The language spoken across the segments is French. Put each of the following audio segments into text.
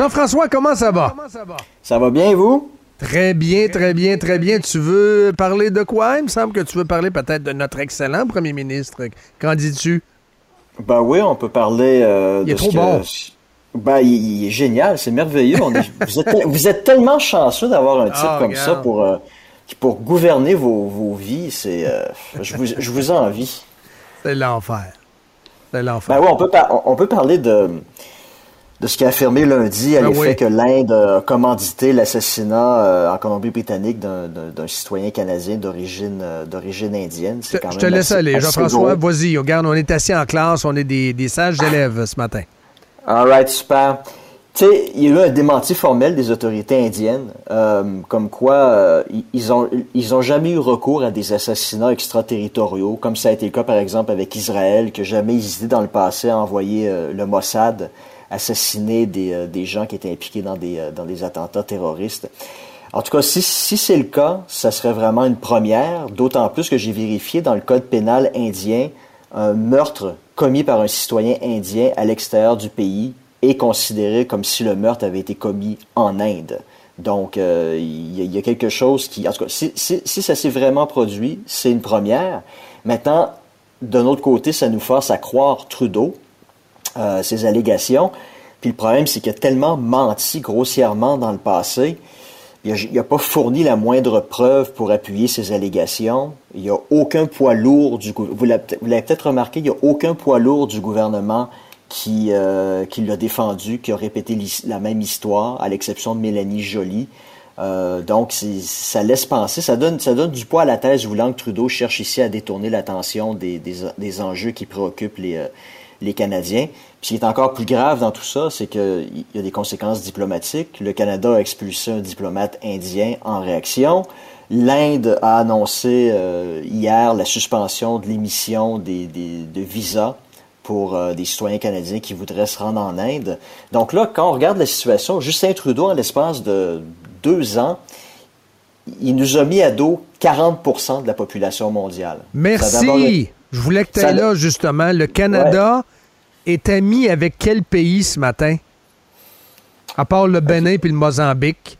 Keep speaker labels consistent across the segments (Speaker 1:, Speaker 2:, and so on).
Speaker 1: Jean-François, comment ça va?
Speaker 2: Ça va bien, vous?
Speaker 1: Très bien, très bien, très bien. Tu veux parler de quoi? Il me semble que tu veux parler peut-être de notre excellent premier ministre. Qu'en dis-tu?
Speaker 2: Ben oui, on peut parler
Speaker 1: euh, il est trop bon.
Speaker 2: Ben, il, est génial, c'est merveilleux. vous, êtes, tellement chanceux d'avoir un type ah, comme ça pour, euh, pour gouverner vos, vies. C'est, euh, je, vous, je vous envie.
Speaker 1: C'est l'enfer. C'est l'enfer.
Speaker 2: Ben oui, on peut, on peut parler de, de ce qui a affirmé lundi à ben l'effet que l'Inde a commandité l'assassinat euh, en Colombie-Britannique d'un citoyen canadien d'origine euh, d'origine indienne.
Speaker 1: Je, je te laisse aller, Jean-François. Vas-y, regarde, on est assis en classe, on est des, des sages élèves ce matin.
Speaker 2: All right, super. Tu sais, il y a eu un démenti formel des autorités indiennes, euh, comme quoi ils ont ils ont jamais eu recours à des assassinats extraterritoriaux, comme ça a été le cas par exemple avec Israël, que jamais hésité dans le passé à envoyer le Mossad assassiner des, euh, des, gens qui étaient impliqués dans des, euh, dans des attentats terroristes. En tout cas, si, si c'est le cas, ça serait vraiment une première, d'autant plus que j'ai vérifié dans le code pénal indien, un meurtre commis par un citoyen indien à l'extérieur du pays est considéré comme si le meurtre avait été commis en Inde. Donc, euh, il y, a quelque chose qui... En tout cas, si, si, si ça s'est vraiment produit, c'est une première. Maintenant, d'un autre côté, ça nous force à croire Trudeau, euh, ces allégations. Puis le problème, c'est qu'il a tellement menti grossièrement dans le passé. Il n'a pas fourni la moindre preuve pour appuyer ces allégations. Il n'y a aucun poids lourd du vous l'avez peut-être remarqué, il n'y a aucun poids lourd du gouvernement qui, euh, qui l'a défendu, qui a répété la même histoire, à l'exception de Mélanie Joly. Euh, donc, ça laisse penser, ça donne, ça donne du poids à la thèse voulant que Trudeau cherche ici à détourner l'attention des, des, des, enjeux qui préoccupent les, euh, les Canadiens. Puis ce qui est encore plus grave dans tout ça, c'est qu'il y a des conséquences diplomatiques. Le Canada a expulsé un diplomate indien en réaction. L'Inde a annoncé euh, hier la suspension de l'émission des, des, de visas pour euh, des citoyens canadiens qui voudraient se rendre en Inde. Donc là, quand on regarde la situation, Justin Trudeau, en l'espace de deux ans, il nous a mis à dos 40% de la population mondiale.
Speaker 1: Merci. Je voulais que tu ailles là, justement. Le Canada est ami avec quel pays ce matin? À part le Bénin et le Mozambique.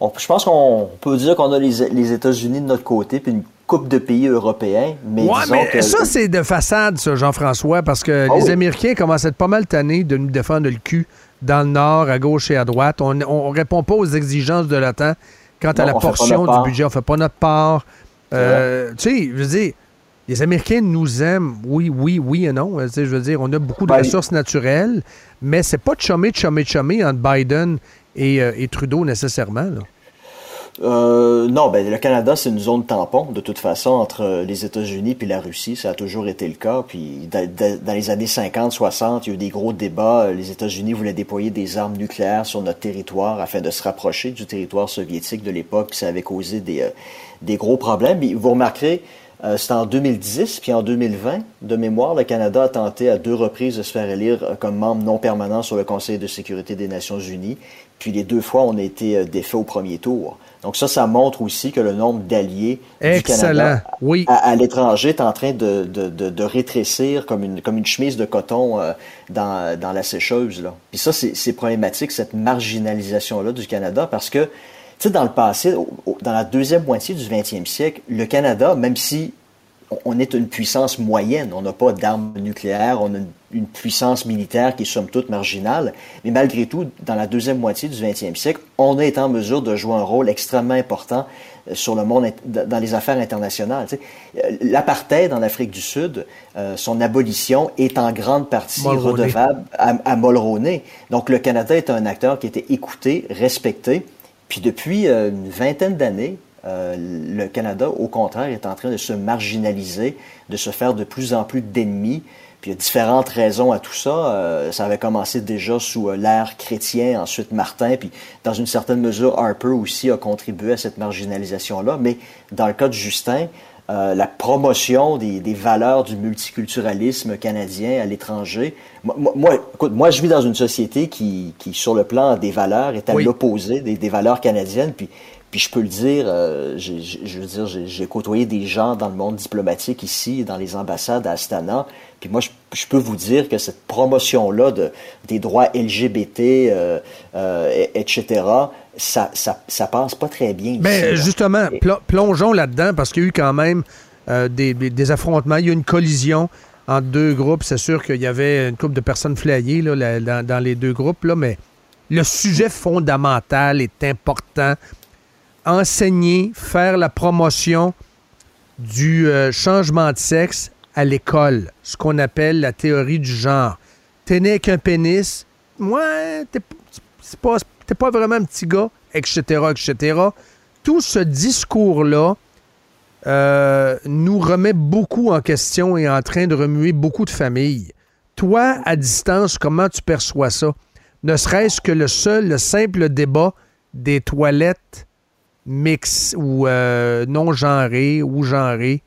Speaker 2: je pense qu'on peut dire qu'on a les, États-Unis de notre côté, puis une coupe de pays européens. Mais,
Speaker 1: mais ça, c'est de façade, ça, Jean-François, parce que ah les Américains commencent à être pas mal tannés de nous défendre le cul dans le nord, à gauche et à droite. On ne répond pas aux exigences de l'OTAN quant à la portion du budget. On fait pas notre part. Euh, tu sais, je veux dire, les Américains nous aiment, oui, oui, oui et non. Je veux dire, on a beaucoup de ben, ressources naturelles, mais c'est pas de chummer, chummer, chummer entre Biden et, euh, Trudeau nécessairement.
Speaker 2: Euh, non, ben le Canada, c'est une zone tampon, de toute façon, entre les États-Unis et la Russie. Ça a toujours été le cas. Puis dans les années 50, 60, il y a eu des gros débats. Les États-Unis voulaient déployer des armes nucléaires sur notre territoire afin de se rapprocher du territoire soviétique de l'époque. Ça avait causé des, euh, des gros problèmes. vous remarquerez, euh, C'était en 2010, puis en 2020, de mémoire, le Canada a tenté à deux reprises de se faire élire euh, comme membre non permanent sur le Conseil de sécurité des Nations Unies. Puis les deux fois, on a été euh, défait au premier tour. Donc ça, ça montre aussi que le nombre d'alliés du Canada
Speaker 1: oui.
Speaker 2: à, l'étranger est en train de, de, de, rétrécir comme une, comme une chemise de coton dans, dans la sécheuse. Là. Puis ça, c'est problématique, cette marginalisation-là du Canada, parce que sais, dans le passé, dans la deuxième moitié du 20e siècle, le Canada, même si on est une puissance moyenne, on n'a pas d'armes nucléaires, on a une, puissance militaire qui est somme toute marginale, mais malgré tout, dans la deuxième moitié du 20e siècle, on été en mesure de jouer un rôle extrêmement important euh, sur le monde, dans les affaires internationales. Tu sais. Euh, l'apartheid en Afrique du Sud, euh, son abolition est en grande partie redevable à, à Mulroney. Donc le Canada est un acteur qui été écouté, respecté, puis depuis euh, une vingtaine d'années, euh, le Canada, au contraire, est en train de se marginaliser, de se faire de plus en plus d'ennemis. Puis il y a différentes raisons à tout ça. Euh, ça avait commencé déjà sous l'ère chrétien, ensuite Martin, puis dans une certaine mesure, Harper aussi a contribué à cette marginalisation-là. Mais dans le cas de Justin, euh, la promotion des, des, valeurs du multiculturalisme canadien à l'étranger. Moi, écoute, moi, je vis dans une société qui, qui, sur le plan des valeurs, est à l'opposé des, des, valeurs canadiennes. Puis, Puis je peux le dire, euh, je veux dire, j'ai côtoyé des gens dans le monde diplomatique ici, dans les ambassades à Astana. Puis moi, je, peux vous dire que cette promotion-là de, des droits LGBT, euh, euh, etc., ça, ça, ça, passe pas très bien.
Speaker 1: Mais justement, plongeons là-dedans parce qu'il y a eu quand même des, des, affrontements. Il y a eu une collision entre deux groupes. C'est sûr qu'il y avait une couple de personnes flayées là, dans, dans, les deux groupes, là, mais le sujet fondamental est important enseigner, faire la promotion du euh, changement de sexe à l'école, ce qu'on appelle la théorie du genre. T'es né avec un pénis, ouais, t'es pas, pas vraiment un petit gars, etc., etc. Tout ce discours-là euh, nous remet beaucoup en question et en train de remuer beaucoup de familles. Toi, à distance, comment tu perçois ça? Ne serait-ce que le seul, le simple débat des toilettes mix ou euh, non genré ou genré.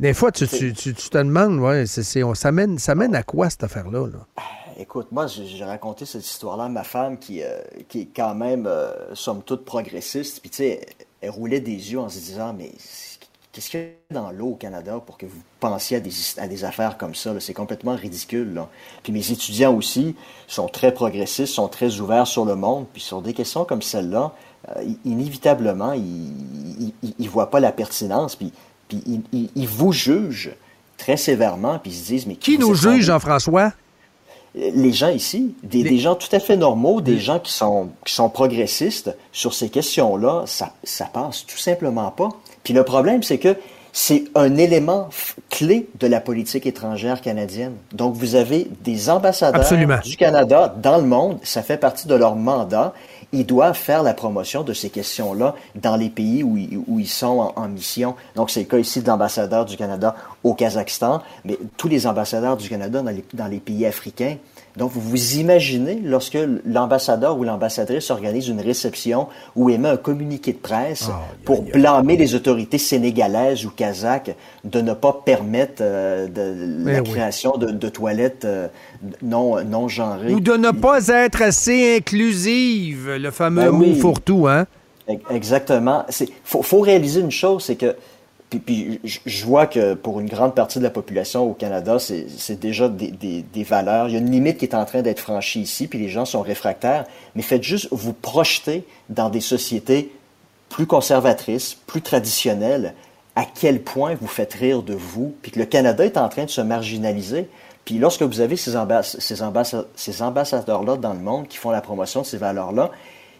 Speaker 1: Des fois, tu, te demandes, ouais, ça, mène, ça mène à quoi cette affaire-là?
Speaker 2: Ah, écoute, moi, j'ai raconté cette histoire-là à ma femme qui, euh, qui est quand même, euh, somme toute, progressiste. Puis, tu sais, elle roulait des yeux en se disant, mais qu'est-ce qu'il y a dans l'eau au Canada pour que vous pensiez à des, à des affaires comme ça? C'est complètement ridicule. Puis mes étudiants aussi sont très progressistes, sont très ouverts sur le monde. Puis sur des questions comme celle-là, euh, inévitablement, ils ne voient pas la pertinence, puis, puis ils, vous jugent très sévèrement, puis ils se disent, mais...
Speaker 1: Qui nous juge, Jean-François?
Speaker 2: Les gens ici, des, gens tout à fait normaux, des gens qui sont, qui sont progressistes sur ces questions-là, ça, ça passe tout simplement pas. Puis le problème, c'est que c'est un élément clé de la politique étrangère canadienne. Donc, vous avez des ambassadeurs du Canada dans le monde, ça fait partie de leur mandat, ils doivent faire la promotion de ces questions-là dans les pays où ils, sont en, mission. Donc, c'est le cas ici de l'ambassadeur du Canada au Kazakhstan, mais tous les ambassadeurs du Canada dans les pays africains. Donc, vous vous imaginez lorsque l'ambassadeur ou l'ambassadrice organise une réception ou émet un communiqué de presse pour blâmer les autorités sénégalaises ou kazakhs de ne pas permettre euh, de, la création de, toilettes euh, non, non genrées.
Speaker 1: Ou de ne pas être assez inclusive, le fameux ben mot fourre-tout, hein?
Speaker 2: Exactement. Il faut, faut réaliser une chose, c'est que puis, je vois que pour une grande partie de la population au Canada, c'est déjà des, valeurs. Il y a une limite qui est en train d'être franchie ici, puis les gens sont réfractaires. Mais faites juste vous projeter dans des sociétés plus conservatrices, plus traditionnelles, à quel point vous faites rire de vous, puis que le Canada est en train de se marginaliser. Puis lorsque vous avez ces ambassadeurs-là dans le monde qui font la promotion de ces valeurs-là,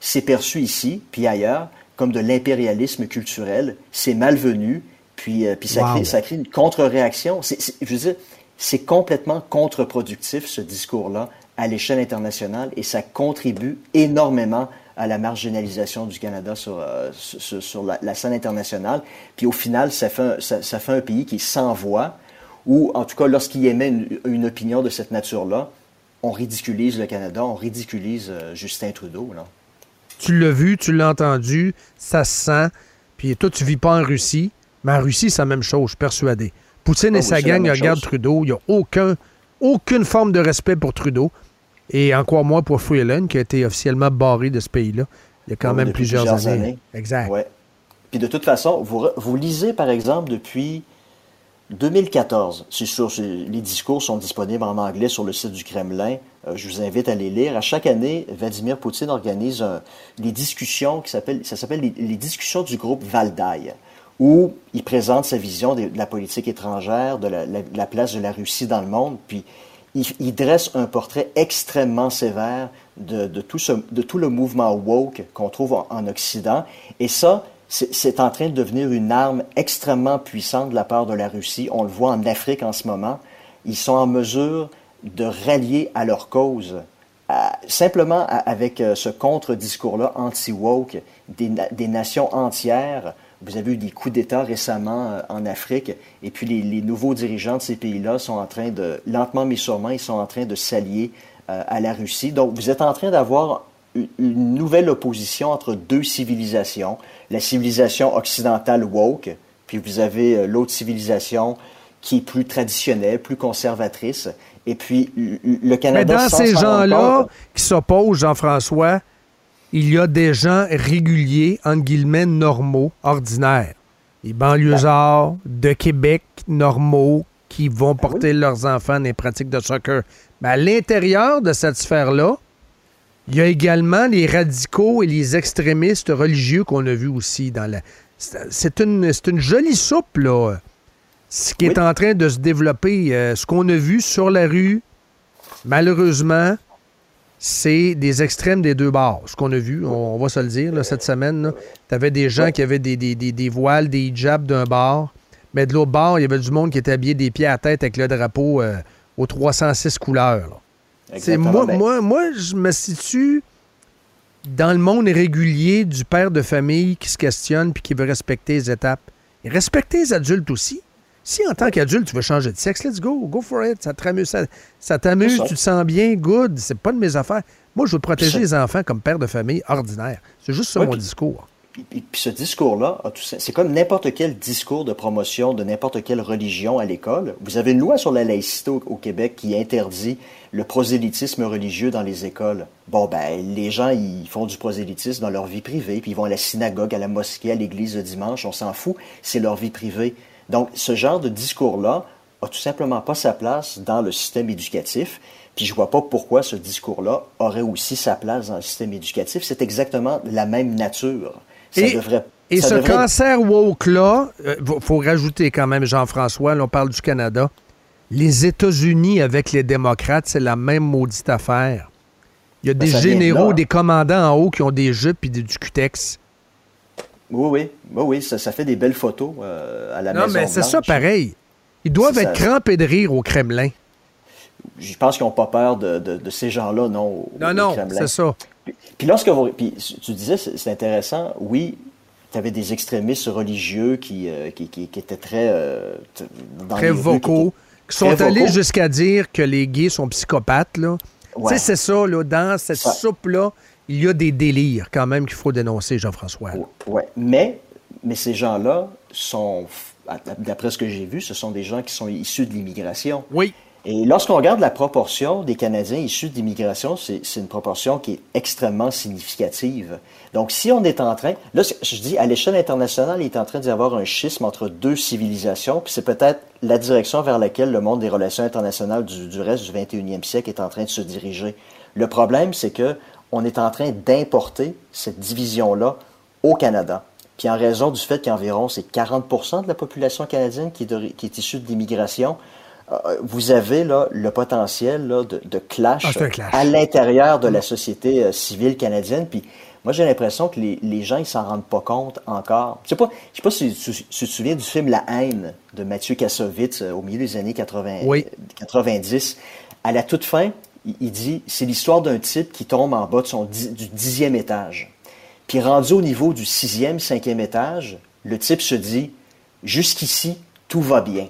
Speaker 2: c'est perçu ici, puis ailleurs, comme de l'impérialisme culturel. C'est malvenu, puis, euh, puis ça, crée, ça, crée, une contre-réaction. Je veux dire, c'est complètement contre-productif, ce discours-là, à l'échelle internationale, et ça contribue énormément à la marginalisation du Canada sur, euh, sur, la, scène internationale. Puis au final, ça fait un, ça, fait un pays qui voix, ou en tout cas, lorsqu'il émet une, opinion de cette nature-là, on ridiculise le Canada, on ridiculise euh, Justin Trudeau. Là.
Speaker 1: Tu l'as vu, tu l'as entendu, ça se sent. Puis toi, tu vis pas en Russie. Mais en Russie, c'est la même chose, je suis persuadé. Poutine et ah sa gang regardent Trudeau. Il n'y a aucun, aucune forme de respect pour Trudeau. Et encore moins pour Freeland, qui a été officiellement barré de ce pays-là. Il y a quand même plusieurs, années. Exact.
Speaker 2: Ouais. Puis de toute façon, vous, vous lisez, par exemple, depuis 2014, c'est sûr, les discours sont disponibles en anglais sur le site du Kremlin. Euh, je vous invite à les lire. À chaque année, Vladimir Poutine organise des discussions qui s'appellent, ça s'appelle les, discussions du groupe Valdaï où il présente sa vision de, la politique étrangère, de la, place de la Russie dans le monde, puis il, dresse un portrait extrêmement sévère de, tout, le mouvement woke qu'on trouve en, Occident. Et ça, c'est en train de devenir une arme extrêmement puissante de la part de la Russie. On le voit en Afrique en ce moment. Ils sont en mesure de rallier à leur cause. simplement avec euh, ce contre-discours-là anti-woke, des, nations entières vous avez eu des coups d'État récemment euh, en Afrique, et puis les, nouveaux dirigeants de ces pays-là sont en train de, lentement mais sûrement, ils sont en train de s'allier euh, à la Russie. Donc, vous êtes en train d'avoir une nouvelle opposition entre deux civilisations, la civilisation occidentale woke, puis vous avez euh, l'autre civilisation qui est plus traditionnelle, plus conservatrice, et puis le Canada...
Speaker 1: Mais dans ces gens-là qui s'opposent, Jean-François, il y a des gens réguliers, en guillemets, normaux, ordinaires. Les banlieusards de Québec normaux qui vont
Speaker 2: Ben
Speaker 1: porter leurs enfants dans les pratiques de soccer. Mais à l'intérieur de cette sphère-là, il y a également les radicaux et les extrémistes religieux qu'on a vus aussi dans la. C'est une, c'est une jolie soupe, là. Ce qui est en train de se développer. Euh, ce qu'on a vu sur la rue, malheureusement, c'est des extrêmes des deux bords. Ce qu'on a vu, on, on va se le dire, là, cette semaine. Tu avais des gens qui avaient des, des- des- des voiles, des hijabs d'un bord, mais de l'autre bord, il y avait du monde qui était habillé des pieds à tête avec le drapeau euh, aux 306 couleurs. C'est moi,
Speaker 2: Ben,
Speaker 1: moi, moi, je me situe dans le monde régulier du père de famille qui se questionne puis qui veut respecter les étapes. Et respecter les adultes aussi. Si en tant qu'adulte, tu veux changer de sexe, let's go, go for it. Ça t'amuse, ça, ça t'amuse, tu te sens bien, good. C'est pas de mes affaires. Moi, je veux protéger les enfants comme père de famille ordinaire. C'est juste ça mon
Speaker 2: puis-
Speaker 1: discours.
Speaker 2: Puis, puis- puis ce discours-là, c'est comme n'importe quel discours de promotion de n'importe quelle religion à l'école. Vous avez une loi sur la laïcité au, au Québec qui interdit le prosélytisme religieux dans les écoles. Bon, ben, les gens, ils font du prosélytisme dans leur vie privée, puis ils vont à la synagogue, à la mosquée, à l'église le dimanche, on s'en fout, c'est leur vie privée. Donc, ce genre de discours-là a tout simplement pas sa place dans le système éducatif. Puis je vois pas pourquoi ce discours-là aurait aussi sa place dans le système éducatif. C'est exactement la même nature. Ça
Speaker 1: Et-
Speaker 2: devrait,
Speaker 1: Et
Speaker 2: ça
Speaker 1: ce
Speaker 2: devrait-
Speaker 1: cancer woke-là, il faut rajouter quand même, Jean-François, là, on parle du Canada. Les États-Unis avec les démocrates, c'est la même maudite affaire. Il y a
Speaker 2: Ben,
Speaker 1: des généraux, des commandants en haut qui ont des jupes et des- du cutex.
Speaker 2: Oui, oui, oui, oui, ça, ça fait des belles photos euh, à la
Speaker 1: Non,
Speaker 2: Maison
Speaker 1: mais c'est ça pareil. Ils doivent être
Speaker 2: ça.
Speaker 1: crampés de rire au Kremlin.
Speaker 2: Je pense qu'ils n'ont pas peur de, de- de ces gens-là, non. au-
Speaker 1: Non,
Speaker 2: au
Speaker 1: non, c'est ça.
Speaker 2: Puis, puis lorsque vous. Puis tu disais, c'est intéressant, oui, tu avais des extrémistes religieux qui, euh, qui, qui- qui étaient très. euh, dans
Speaker 1: Très
Speaker 2: les
Speaker 1: vocaux. Qui sont allés jusqu'à dire que les gays sont psychopathes, là.
Speaker 2: Ouais.
Speaker 1: Tu sais, c'est ça, là. Dans cette soupe-là, il y a des délires, quand même, qu'il faut dénoncer, Jean-François.
Speaker 2: Ouais. Mais, mais ces gens-là sont, d'après ce que j'ai vu, ce sont des gens qui sont issus de l'immigration.
Speaker 1: Oui.
Speaker 2: Et lorsqu'on regarde la proportion des Canadiens issus de l'immigration, c'est une proportion qui est extrêmement significative. Donc, si on est en train, là, je dis à l'échelle internationale, il est en train d'y avoir un schisme entre deux civilisations, puis c'est peut-être la direction vers laquelle le monde des relations internationales du, du reste du 21e siècle est en train de se diriger. Le problème, c'est que on est en train d'importer cette division-là au Canada. Puis en raison du fait qu'environ c'est 40% de la population canadienne qui est, de- qui est issue de l'immigration, euh, vous avez là le potentiel là, de, de clash,
Speaker 1: Ah, clash.
Speaker 2: à l'intérieur de la société euh, civile canadienne. Puis moi, j'ai l'impression que les, les gens, ils s'en rendent pas compte encore. Je sais pas, je sais pas si tu, si tu te souviens du film La haine de Mathieu Kassovitz euh, au milieu des années 80,
Speaker 1: Oui.
Speaker 2: 90. À la toute fin, il, il dit, c'est l'histoire d'un type qui tombe en bas de son dix- du dixième étage. Puis rendu au niveau du sixième, cinquième étage, le type se dit, jusqu'ici, tout va bien.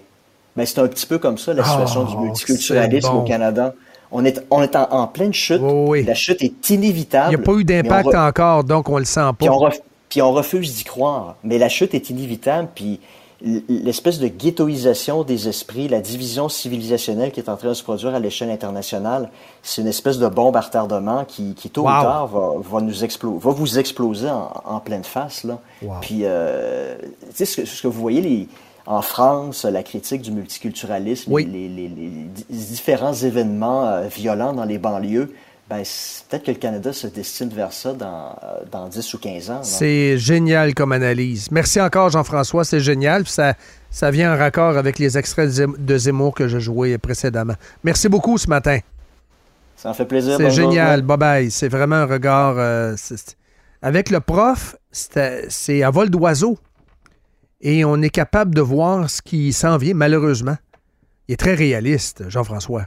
Speaker 2: Mais c'est un petit peu comme ça la
Speaker 1: Oh,
Speaker 2: situation du multiculturalisme
Speaker 1: bon.
Speaker 2: au Canada. On est, on est en, en pleine chute.
Speaker 1: Oui.
Speaker 2: La chute est inévitable.
Speaker 1: Il n'y a pas eu d'impact
Speaker 2: on re-
Speaker 1: encore, donc on le sent
Speaker 2: puis
Speaker 1: pas.
Speaker 2: on, ref- puis on refuse d'y croire. Mais la chute est inévitable. Puis l'espèce de ghettoisation des esprits, la division civilisationnelle qui est en train de se produire à l'échelle internationale, c'est une espèce de bombe à retardement qui, qui tôt
Speaker 1: Wow.
Speaker 2: ou tard, va, va nous explo- va vous exploser en, en pleine face. Là.
Speaker 1: Wow.
Speaker 2: Puis, euh, tu sais, ce que, ce que vous voyez les, en France, la critique du multiculturalisme,
Speaker 1: Oui.
Speaker 2: les, les- les di- différents événements euh, violents dans les banlieues, ben, peut-être que le Canada se destine vers ça dans, euh, dans 10 ou 15 ans.
Speaker 1: C'est génial comme analyse. Merci encore, Jean-François. C'est génial. Ça, ça vient en raccord avec les extraits de Zem- de Zemmour que je jouais précédemment. Merci beaucoup ce matin.
Speaker 2: Ça en fait plaisir.
Speaker 1: C'est génial.
Speaker 2: journée.
Speaker 1: Bye bye. C'est vraiment un regard. euh, avec le prof, c'est à vol d'oiseau. Et on est capable de voir ce qui s'en vient, malheureusement. Il est très réaliste, Jean-François.